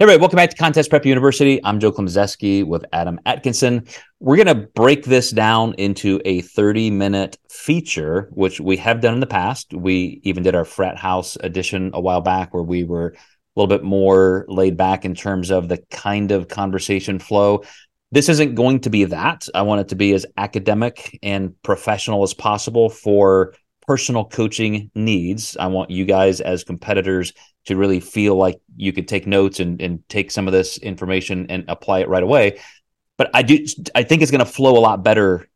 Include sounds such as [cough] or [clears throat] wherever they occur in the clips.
Hey, everybody, welcome back to Contest Prep University. I'm Joe Klemczewski with Adam Atkinson. We're going to break this down into a 30 minute feature, which we have done in the past. We even did our frat house edition a while back where we were a little bit more laid back in terms of the kind of conversation flow. This isn't going to be that. I want it to be as academic and professional as possible for personal coaching needs. I want you guys as competitors to really feel like you could take notes and, and take some of this information and apply it right away. But I do I think it's going to flow a lot better,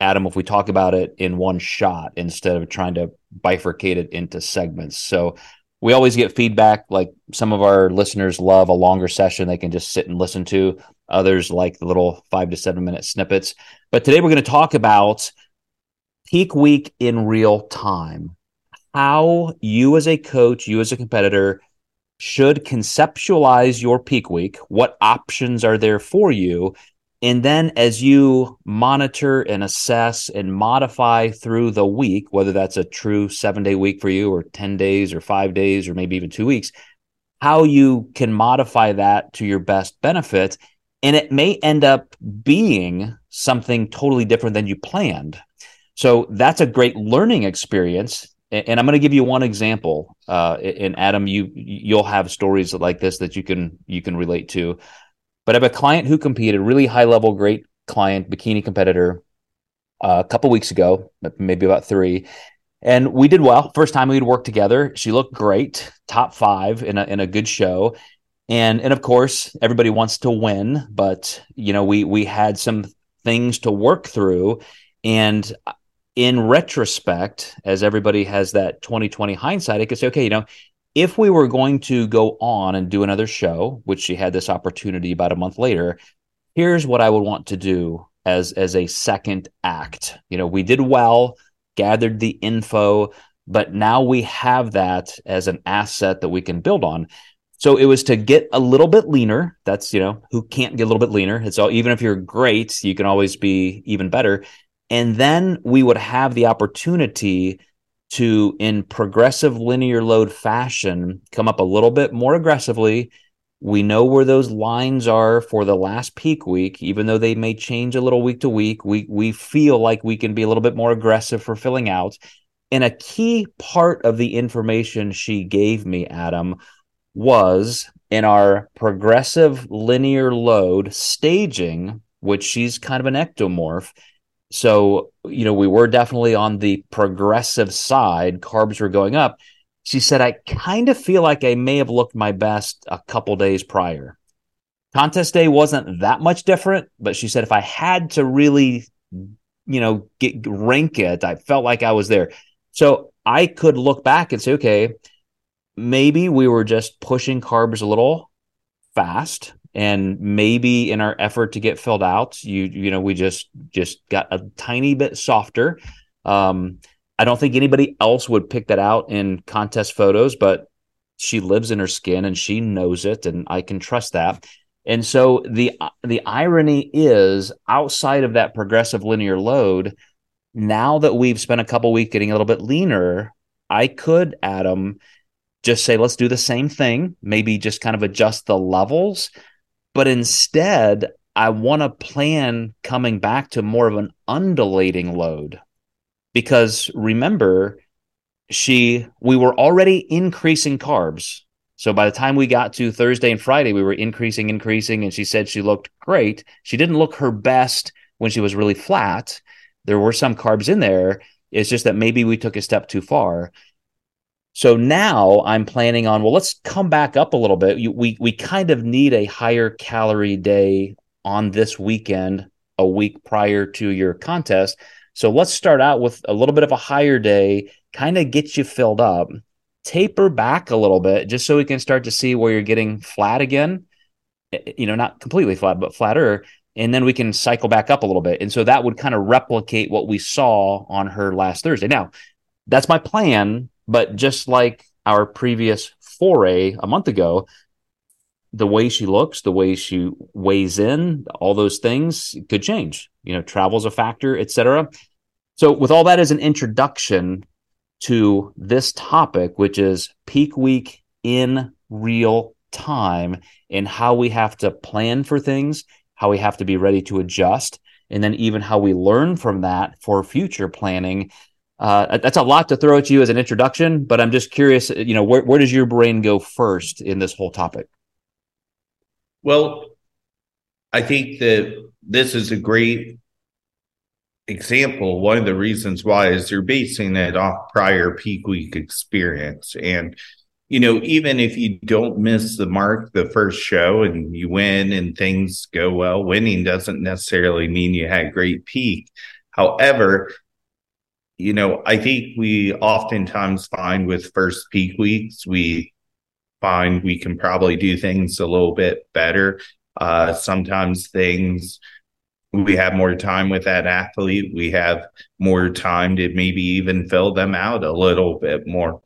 Adam, if we talk about it in one shot instead of trying to bifurcate it into segments. So we always get feedback like some of our listeners love a longer session they can just sit and listen to. Others like the little five to seven minute snippets. But today we're going to talk about peak week in real time how you as a coach, you as a competitor, should conceptualize your peak week. What options are there for you? And then as you monitor and assess and modify through the week, whether that's a true seven day week for you or 10 days or five days or maybe even two weeks, how you can modify that to your best benefit. And it may end up being something totally different than you planned. So that's a great learning experience and I'm going to give you one example. Uh, and Adam, you you'll have stories like this that you can you can relate to. But I have a client who competed, really high level, great client, bikini competitor, uh, a couple weeks ago, maybe about three, and we did well. First time we'd worked together, she looked great, top five in a in a good show, and and of course everybody wants to win, but you know we we had some things to work through, and in retrospect, as everybody has that 2020 hindsight, I could say, okay, you know, if we were going to go on and do another show, which she had this opportunity about a month later, here's what I would want to do as as a second act. You know, we did well, gathered the info, but now we have that as an asset that we can build on. So it was to get a little bit leaner. That's, you know, who can't get a little bit leaner? It's all even if you're great, you can always be even better. And then we would have the opportunity to, in progressive linear load fashion, come up a little bit more aggressively. We know where those lines are for the last peak week, even though they may change a little week to week. We we feel like we can be a little bit more aggressive for filling out. And a key part of the information she gave me, Adam, was in our progressive linear load staging, which she's kind of an ectomorph so, you know, we were definitely on the progressive side. Carbs were going up. She said, I kind of feel like I may have looked my best a couple days prior. Contest day wasn't that much different, but she said if I had to really, you know, get rank it, I felt like I was there. So I could look back and say, okay, maybe we were just pushing carbs a little fast and maybe in our effort to get filled out you you know we just just got a tiny bit softer. Um i don't think anybody else would pick that out in contest photos but she lives in her skin and she knows it and i can trust that. And so the the irony is outside of that progressive linear load now that we've spent a couple weeks getting a little bit leaner i could adam just say let's do the same thing. Maybe just kind of adjust the levels but instead, I want to plan coming back to more of an undulating load. Because remember, she we were already increasing carbs. So by the time we got to Thursday and Friday, we were increasing, increasing, and she said she looked great. She didn't look her best when she was really flat. There were some carbs in there. It's just that maybe we took a step too far. So now I'm planning on well, let's come back up a little bit. we we kind of need a higher calorie day on this weekend, a week prior to your contest. So let's start out with a little bit of a higher day, kind of get you filled up, taper back a little bit, just so we can start to see where you're getting flat again. Eh, eh, you know, not completely flat, but flatter. And then we can cycle back up a little bit. And so that would kind of replicate what we saw on her last Thursday. Now, that's my plan but just like our previous foray a month ago, the way she looks, the way she weighs in, all those things could change. You know, travel's a factor, etc. So, with all that as an introduction to this topic, which is peak week in real time and how we have to plan for things, how we have to be ready to adjust, and then even how we learn from that for future planning. Uh, that's a lot to throw at you as an introduction, but I'm just curious, you know, where, where does your brain go first in this whole topic? Well, I think that this is a great example. One of the reasons why is you're basing it off prior peak week experience. And, you know, even if you don't miss the mark the first show and you win and things go well, winning doesn't necessarily mean you had great peak. However, you know, I think we oftentimes find with first peak weeks, we find we can probably do things a little bit better. Uh, sometimes things we have more time with that athlete. We have more time to maybe even fill them out a little bit more.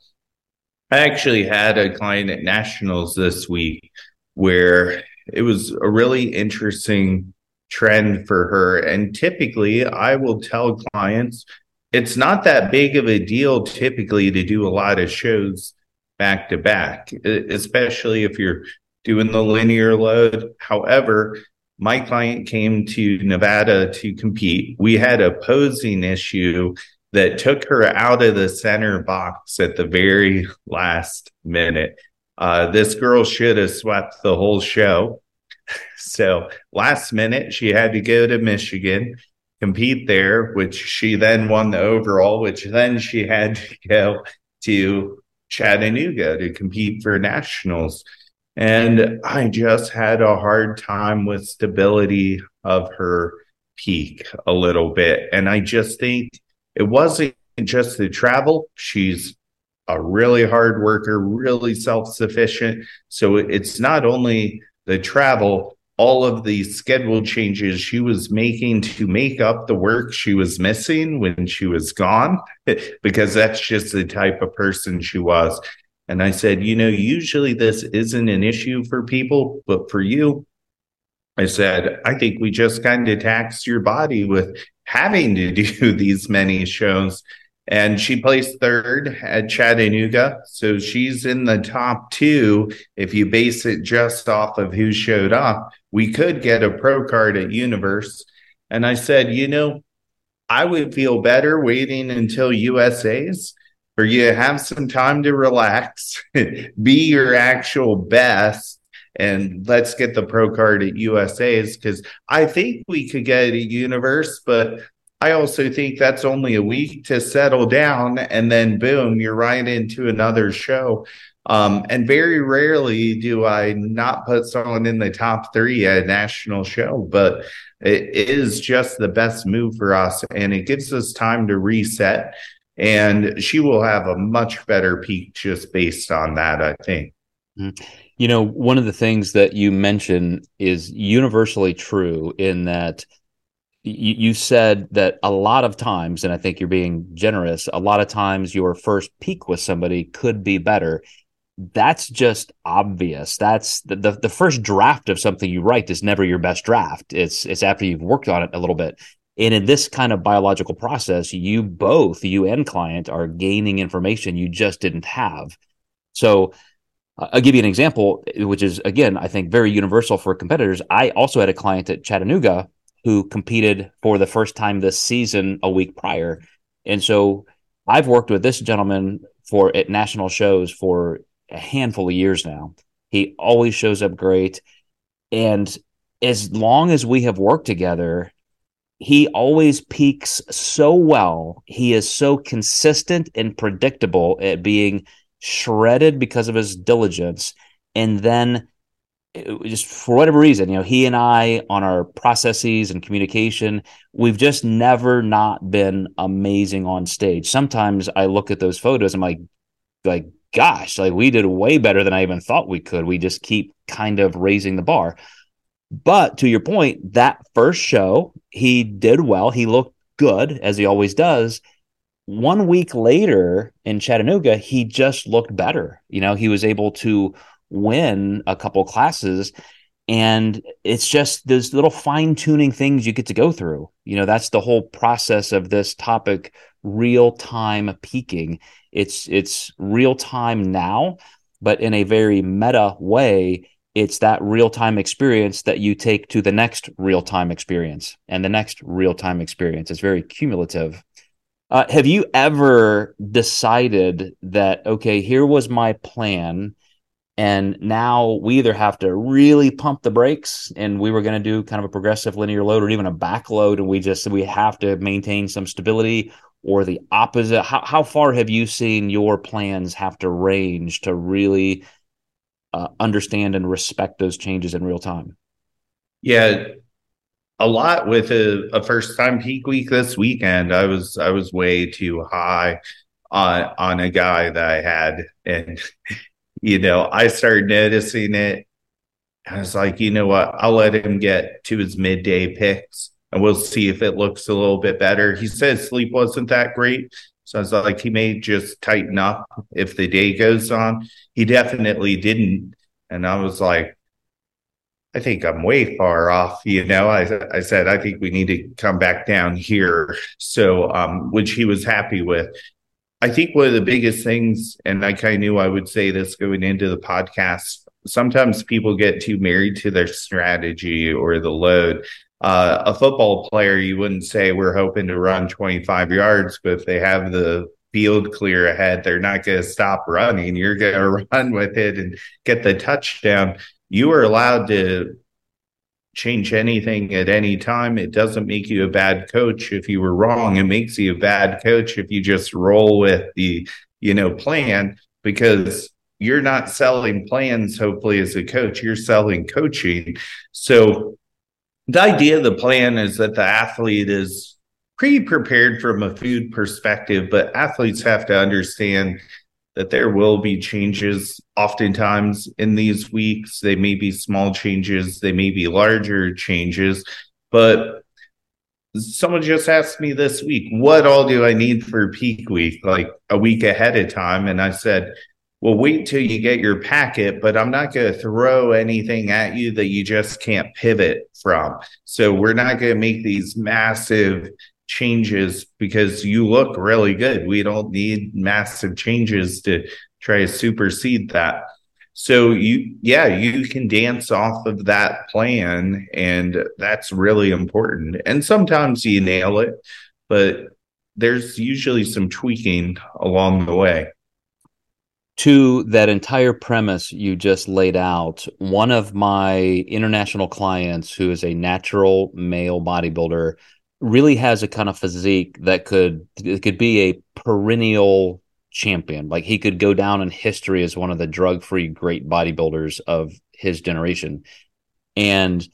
I actually had a client at Nationals this week where it was a really interesting trend for her. And typically, I will tell clients it's not that big of a deal typically to do a lot of shows back to back, especially if you're doing the linear load. However, my client came to Nevada to compete. We had a posing issue that took her out of the center box at the very last minute. Uh, this girl should have swept the whole show. [laughs] So last minute, she had to go to Michigan, compete there, which she then won the overall, which then she had to [laughs] go to Chattanooga to compete for nationals. And I just had a hard time with stability of her peak a little bit. And I just think it wasn't just the travel. She's a really hard worker, really self sufficient. So it's not only the travel, all of the schedule changes she was making to make up the work she was missing when she was gone, [laughs] because that's just the type of person she was. And I said, you know, usually this isn't an issue for people, but for you, I said, I think we just kind of taxed your body with having to [laughs] do these many shows. And she placed third at Chattanooga. So she's in the top two. If you base it just off of who showed up, we could get a pro card at Universe. And I said, you know, I would feel better waiting until USA's for you to have some time to relax, [laughs] be your actual best, and let's get the pro card at USA's because I think we could get a universe, but I also think that's only a week to settle down, and then boom, you're right into another show. Um, and very rarely do I not put someone in the top three at a national show, but it is just the best move for us, and it gives us time to reset and she will have a much better peak just based on that i think mm-hmm. you know one of the things that you mentioned is universally true in that you, you said that a lot of times and i think you're being generous a lot of times your first peak with somebody could be better that's just obvious that's the, the, the first draft of something you write is never your best draft it's it's after you've worked on it a little bit and in this kind of biological process, you both, you and client, are gaining information you just didn't have. So uh, I'll give you an example, which is, again, I think very universal for competitors. I also had a client at Chattanooga who competed for the first time this season a week prior. And so I've worked with this gentleman for at national shows for a handful of years now. He always shows up great. And as long as we have worked together, he always peaks so well. He is so consistent and predictable at being shredded because of his diligence. And then just for whatever reason, you know, he and I on our processes and communication, we've just never not been amazing on stage. Sometimes I look at those photos, and I'm like, like, gosh, like we did way better than I even thought we could. We just keep kind of raising the bar. But to your point, that first show, he did well. He looked good, as he always does. One week later in Chattanooga, he just looked better. You know, he was able to win a couple classes. And it's just those little fine tuning things you get to go through. You know, that's the whole process of this topic real time peaking. It's it's real time now but in a very meta way, it's that real time experience that you take to the next real time experience and the next real time experience. It's very cumulative. Uh, have you ever decided that, okay, here was my plan, and now we either have to really pump the brakes and we were going to do kind of a progressive linear load or even a back load, and we just, we have to maintain some stability, or the opposite? How, how far have you seen your plans have to range to really uh, understand and respect those changes in real time? Yeah, a lot with a, a, first time peak week this weekend. I was I was way too high on on a guy that I had, and you know I started noticing it. I was like, you know what? I'll let him get to his midday picks, and we'll see if it looks a little bit better. He said sleep wasn't that great, so I was like, he may just tighten up if the day goes on. He definitely didn't. And I was like, I think I'm way far off. You know, I, I said, I think we need to come back down here. So, um, which he was happy with. I think one of the biggest things, and I kind of knew I would say this going into the podcast, sometimes people get too married to their strategy or the load uh, a football player, you wouldn't say we're hoping to run 25 yards, but if they have the field clear ahead, they're not going to stop running. You're going [laughs] to run with it and get the touchdown. You are allowed to change anything at any time. It doesn't make you a bad coach if you were wrong. It makes you a bad coach if you just roll with the, you know, plan because you're not selling plans, hopefully, as a coach, you're selling coaching. So the idea of the plan is that the athlete is pretty prepared from a food perspective, but athletes have to understand that there will be changes oftentimes in these weeks. They may be small changes, they may be larger changes, but someone just asked me this week, what all do I need for peak week, like a week ahead of time? And I said, well, wait till you get your packet, but I'm not going to throw anything at you that you just can't pivot from. So we're not going to make these massive changes because you look really good. We don't need massive changes to try to supersede that. So you, yeah, you can dance off of that plan, and that's really important. And sometimes you nail it, but there's usually some tweaking along the way to that entire premise you just laid out, one of my international clients who is a natural male bodybuilder really has a kind of physique that could could be a perennial champion. Like he could go down in history as one of the drug-free great bodybuilders of his generation. And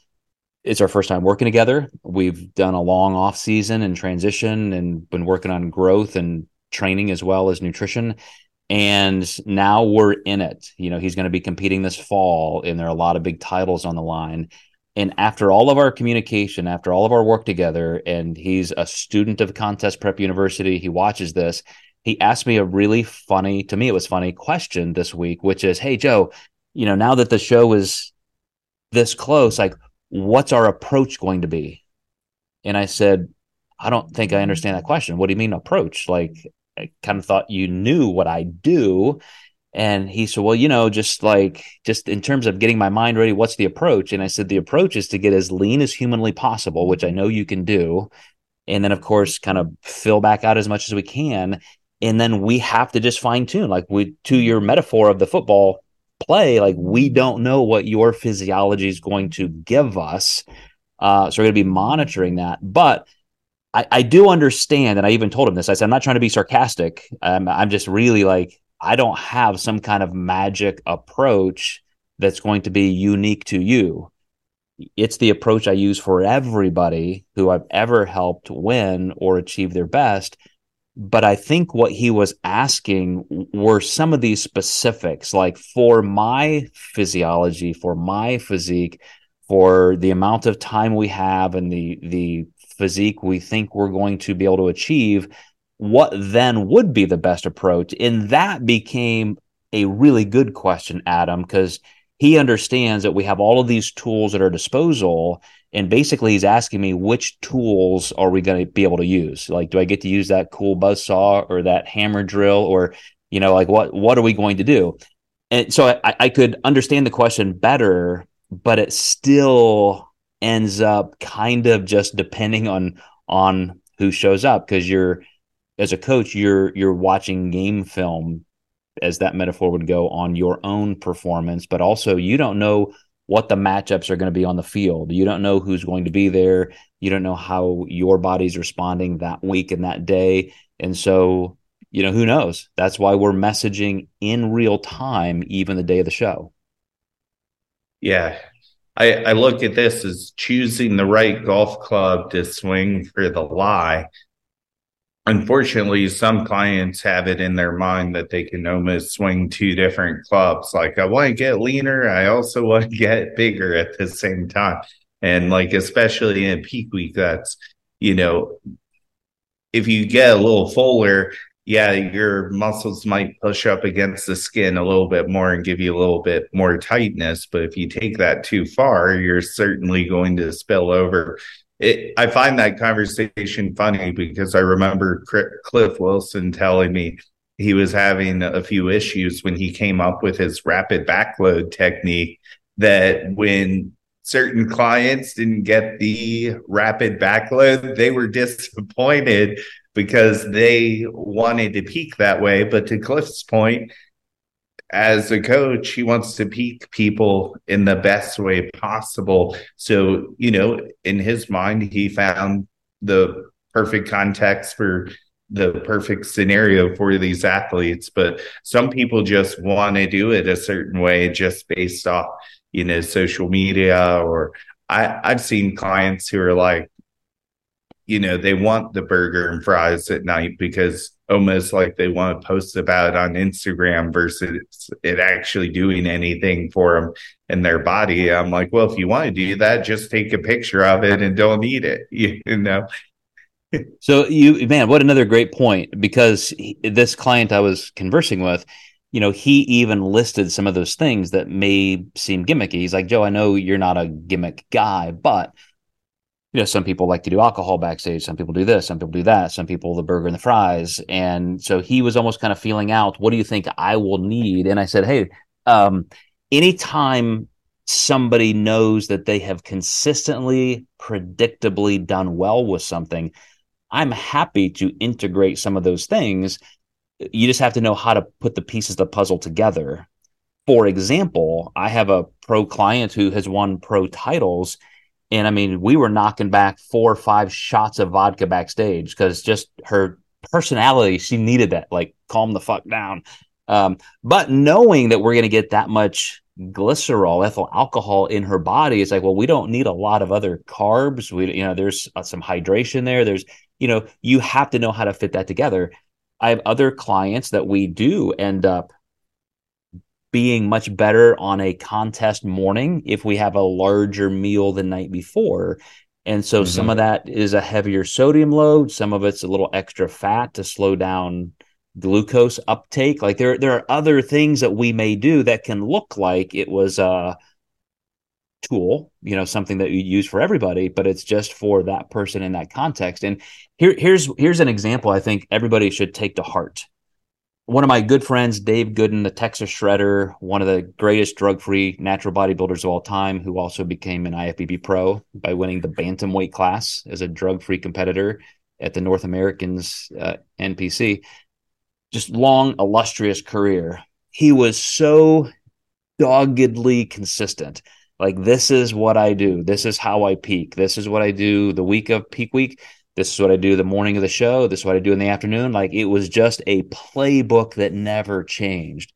it's our first time working together. We've done a long off season and transition and been working on growth and training as well as nutrition and now we're in it. You know, he's going to be competing this fall, and there are a lot of big titles on the line. And after all of our communication, after all of our work together, and he's a student of Contest Prep University, he watches this. He asked me a really funny, to me, it was funny question this week, which is, Hey, Joe, you know, now that the show is this close, like, what's our approach going to be? And I said, I don't think I understand that question. What do you mean approach? Like, I kind of thought you knew what I do. And he said, Well, you know, just like, just in terms of getting my mind ready, what's the approach? And I said, The approach is to get as lean as humanly possible, which I know you can do. And then, of course, kind of fill back out as much as we can. And then we have to just fine tune, like we, to your metaphor of the football play, like we don't know what your physiology is going to give us. Uh, so we're going to be monitoring that. But I, I do understand, and I even told him this. I said, I'm not trying to be sarcastic. I'm just really like, I don't have some kind of magic approach that's going to be unique to you. It's the approach I use for everybody who I've ever helped win or achieve their best. But I think what he was asking were some of these specifics, like for my physiology, for my physique, for the amount of time we have and the the physique we think we're going to be able to achieve, what then would be the best approach? And that became a really good question, Adam, because he understands that we have all of these tools at our disposal. And basically, he's asking me which tools are we going to be able to use? Like, do I get to use that cool buzz saw or that hammer drill or, you know, like what what are we going to do? and so I, I could understand the question better, but it still ends up kind of just depending on on who shows up because you're as a coach you're you're watching game film as that metaphor would go on your own performance but also you don't know what the matchups are going to be on the field. You don't know who's going to be there. You don't know how your body's responding that week and that day. And so you know who knows? That's why we're messaging in real time even the day of the show. Yeah. I, I look at this as choosing the right golf club to swing for the lie. Unfortunately, some clients have it in their mind that they can almost swing two different clubs. Like, I want to get leaner. I also want to [laughs] get bigger at the same time. And, like, especially in peak week, that's, you know, if you get a little fuller, yeah, your muscles might push up against the skin a little bit more and give you a little bit more tightness. But if you take that too far, you're certainly going to spill over. It, I find that conversation funny because I remember Cliff Wilson telling me he was having a few issues when he came up with his rapid backload technique. That when certain clients didn't get the rapid backload, they were disappointed because they wanted to peak that way. But to Cliff's point, as a coach, he wants to peak people in the best way possible. So, you know, in his mind, he found the perfect context for the perfect scenario for these athletes. But some people just want to do it a certain way just based off, you know, social media or I, I've seen clients who are like, you know, they want the burger and fries at night because almost like they want to post about it on Instagram versus it actually doing anything for them in their body. I'm like, well, if you want to do that, just take a picture of it and don't eat it, [laughs] you know. [laughs] so you man, what another great point because he, this client I was conversing with, you know, he even listed some of those things that may seem gimmicky. He's like, Joe, I know you're not a gimmick guy, but you know, some people like to do alcohol backstage. Some people do this. Some people do that. Some people the burger and the fries. And so he was almost kind of feeling out, what do you think I will need? And I said, hey, um, anytime somebody knows that they have consistently, predictably done well with something, I'm happy to integrate some of those things. You just have to know how to put the pieces of the puzzle together. For example, I have a pro client who has won pro titles and I mean, we were knocking back four or five shots of vodka backstage because just her personality, she needed that, like calm the fuck down. Um, but knowing that we're going to get that much glycerol, ethyl alcohol in her body, it's like, well, we don't need a lot of other carbs. We, you know, there's uh, some hydration there. There's, you know, you have to know how to fit that together. I have other clients that we do end up being much better on a contest morning if we have a larger meal the night before. And so mm-hmm. some of that is a heavier sodium load, some of it's a little extra fat to slow down glucose uptake. Like there there are other things that we may do that can look like it was a tool, you know, something that you use for everybody, but it's just for that person in that context. And here here's here's an example I think everybody should take to heart one of my good friends, Dave Goodin, the Texas Shredder, one of the greatest drug free natural bodybuilders of all time, who also became an IFBB pro by winning the bantamweight class as a drug free competitor at the North Americans uh, NPC. Just long, illustrious career. He was so doggedly consistent. Like, this is what I do. This is how I peak. This is what I do the week of peak week this is what I do the morning of the show. This is what I do in the afternoon. Like it was just a playbook that never changed.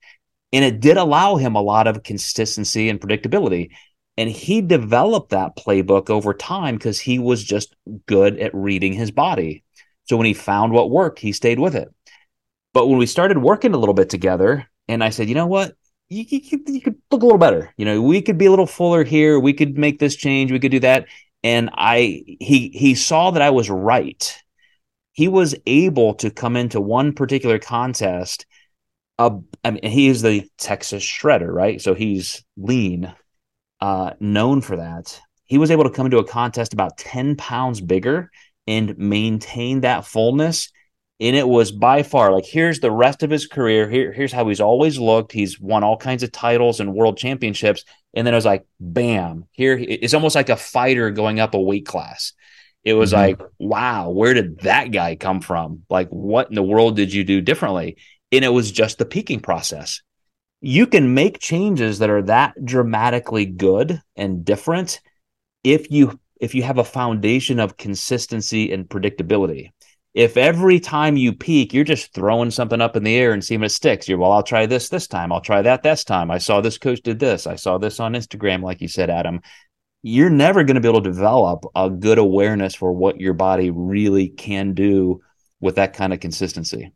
And it did allow him a lot of consistency and predictability. And he developed that playbook over time because he was just good at reading his body. So when he found what worked, he stayed with it. But when we started working a little bit together, and I said, you know what? You, you, you could look a little better. You know, we could be a little fuller here. We could make this change. We could do that and I he he saw that I was right. He was able to come into one particular contest. Uh, I mean, he is the Texas Shredder, right? So he's lean, uh, known for that. He was able to come into a contest about ten pounds bigger and maintain that fullness and it was by far like here's the rest of his career. Here here's how he's always looked. He's won all kinds of titles and world championships. And then it was like bam here it's almost like a fighter going up a weight class. It was mm-hmm. like wow where did that guy come from? Like what in the world did you do differently? And it was just the peaking process. You can make changes that are that dramatically good and different if you if you have a foundation of consistency and predictability if every time you peak, you're just throwing something up in the air and seeing if it sticks, you're, well, I'll try this this time. I'll try that this time. I saw this coach did this. I saw this on Instagram, like you said, Adam. You're never going to be able to develop a good awareness for what your body really can do with that kind of consistency.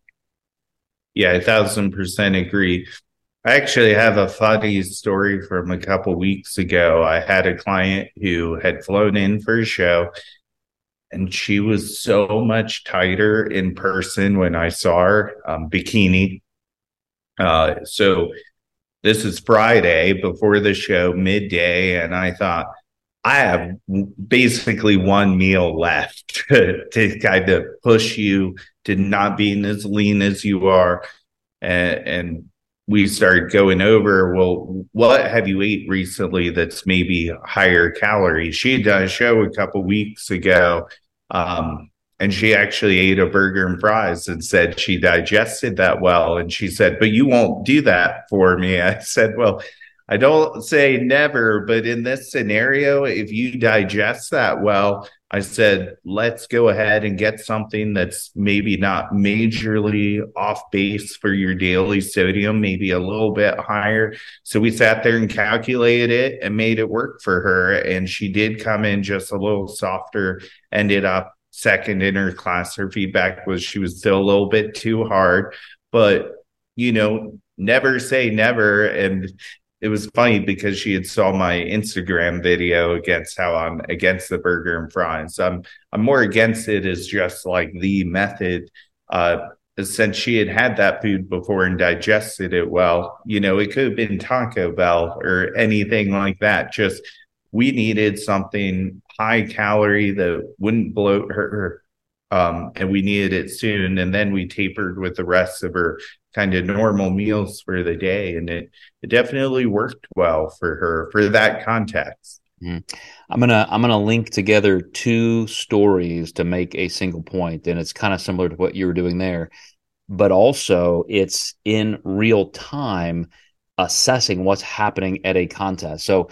Yeah, a thousand percent agree. I actually have a funny story from a couple weeks ago. I had a client who had flown in for a show and she was so much tighter in person when I saw her um, bikini. Uh, so this is Friday before the show, midday, and I thought I have basically one meal left [laughs] to, to kind of push you to not being as lean as you are, and, and we started going over, well, what have you ate recently that's maybe higher calories? She had done a show a couple weeks ago, um, and she actually ate a burger and fries and said she digested that well. And she said, But you won't do that for me. [laughs] I said, Well, I don't say never, but in this scenario, if you digest that well, I said, let's go ahead and get something that's maybe not majorly off base for your daily sodium, maybe a little bit higher. So we sat there and calculated it and made it work for her. And she did come in just a little softer, ended up second in her class. Her feedback was she was still a little bit too hard, but you know, never say never. And it was funny because she had saw my Instagram video against how I'm against the burger and fries. I'm I'm more against it as just like the method. Uh, since she had had that food before and digested it well, you know, it could have been Taco Bell or anything like that. Just we needed something high calorie that wouldn't bloat her um, and we needed it soon. And then we tapered with the rest of her kind of normal meals for the day, and it it definitely worked well for her for that context. Mm. I'm gonna I'm gonna link together two stories to make a single point, and it's kind of similar to what you were doing there, but also it's in real time assessing what's happening at a contest. So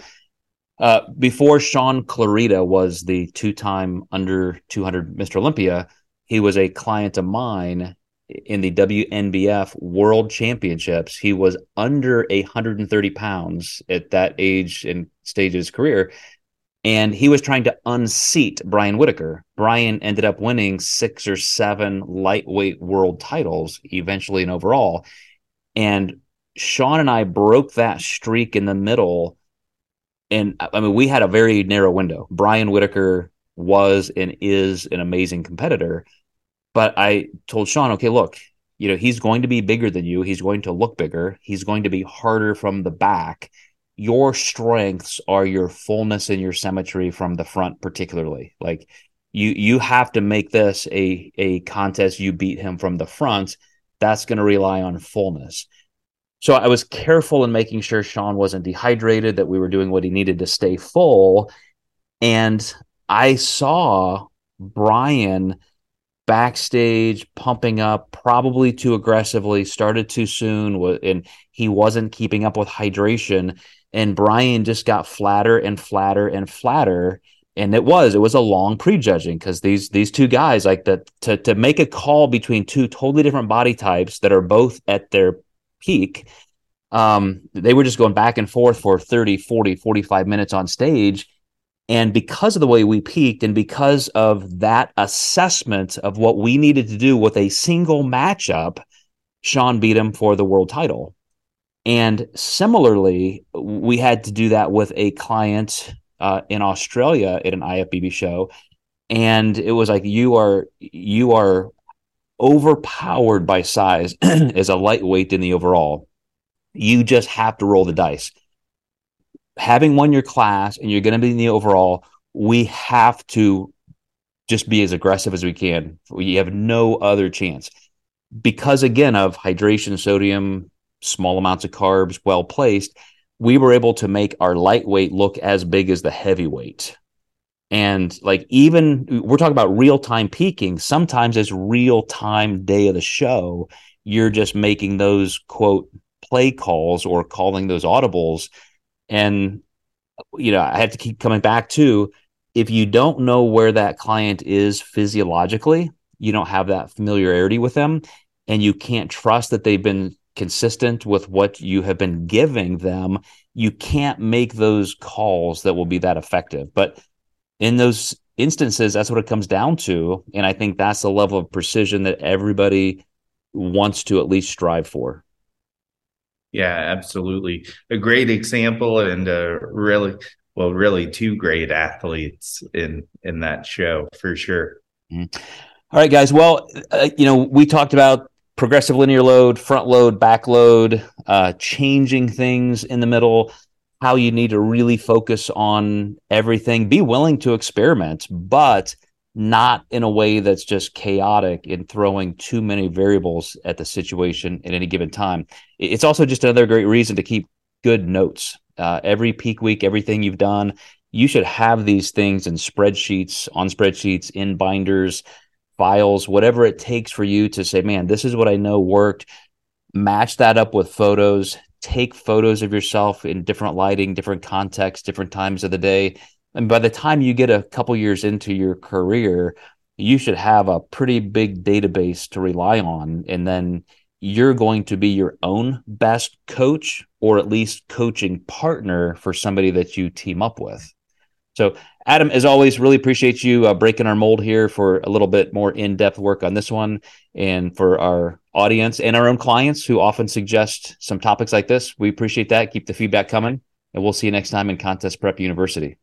uh, before Shaun Clarida was the two time under 200 Mr. Olympia, he was a client of mine in the WNBF World Championships. He was under 130 pounds at that age and stage of his career. And he was trying to unseat Brian Whitaker. Brian ended up winning six or seven lightweight world titles, eventually and overall. And Shaun and I broke that streak in the middle and I mean, we had a very narrow window. Brian Whitaker was and is an amazing competitor, but I told Shaun, okay, look, you know, he's going to be bigger than you. He's going to look bigger. He's going to be harder from the back. Your strengths are your fullness and your symmetry from the front, particularly. Like you, you have to make this a a contest. You beat him from the front. That's going to rely on fullness. So I was careful in making sure Shaun wasn't dehydrated, that we were doing what he needed to stay full. And I saw Brian backstage pumping up probably too aggressively, started too soon, and he wasn't keeping up with hydration. And Brian just got flatter and flatter and flatter. And it was, it was a long prejudging because these these two guys, like that to to make a call between two totally different body types that are both at their peak um, they were just going back and forth for 30 40 45 minutes on stage and because of the way we peaked and because of that assessment of what we needed to do with a single matchup shaun beat him for the world title and similarly we had to do that with a client uh, in australia at an ifbb show and it was like you are you are overpowered by size [clears throat] as a lightweight in the overall. You just have to roll the dice. Having won your class and you're going to be in the overall, we have to just be as aggressive as we can. We have no other chance. because again of hydration, sodium, small amounts of carbs, well placed, we were able to make our lightweight look as big as the heavyweight. And like even we're talking about real time peaking, sometimes it's real time day of the show. You're just making those quote play calls or calling those audibles. And you know, I have to keep coming back to if you don't know where that client is physiologically, you don't have that familiarity with them, and you can't trust that they've been consistent with what you have been giving them, you can't make those calls that will be that effective. But in those instances, that's what it comes down to. And I think that's the level of precision that everybody wants to at least strive for. Yeah, absolutely. A great example and a really well, really two great athletes in in that show for sure. Mm-hmm. All right, guys. Well, uh, you know, we talked about progressive linear load, front load, back load, uh, changing things in the middle, how you need to really focus on everything. Be willing to experiment, but not in a way that's just chaotic and throwing too many variables at the situation at any given time. It's also just another great reason to keep good notes. Uh, every peak week, everything you've done, you should have these things in spreadsheets, on spreadsheets, in binders, files, whatever it takes for you to say, man, this is what I know worked. Match that up with photos. Take photos of yourself in different lighting, different contexts, different times of the day. And by the time you get a couple years into your career, you should have a pretty big database to rely on. And then you're going to be your own best coach or at least coaching partner for somebody that you team up with. So, Adam, as always, really appreciate you uh, breaking our mold here for a little bit more in depth work on this one. And for our audience and our own clients who often suggest some topics like this, we appreciate that. Keep the feedback coming. And we'll see you next time in Contest Prep University.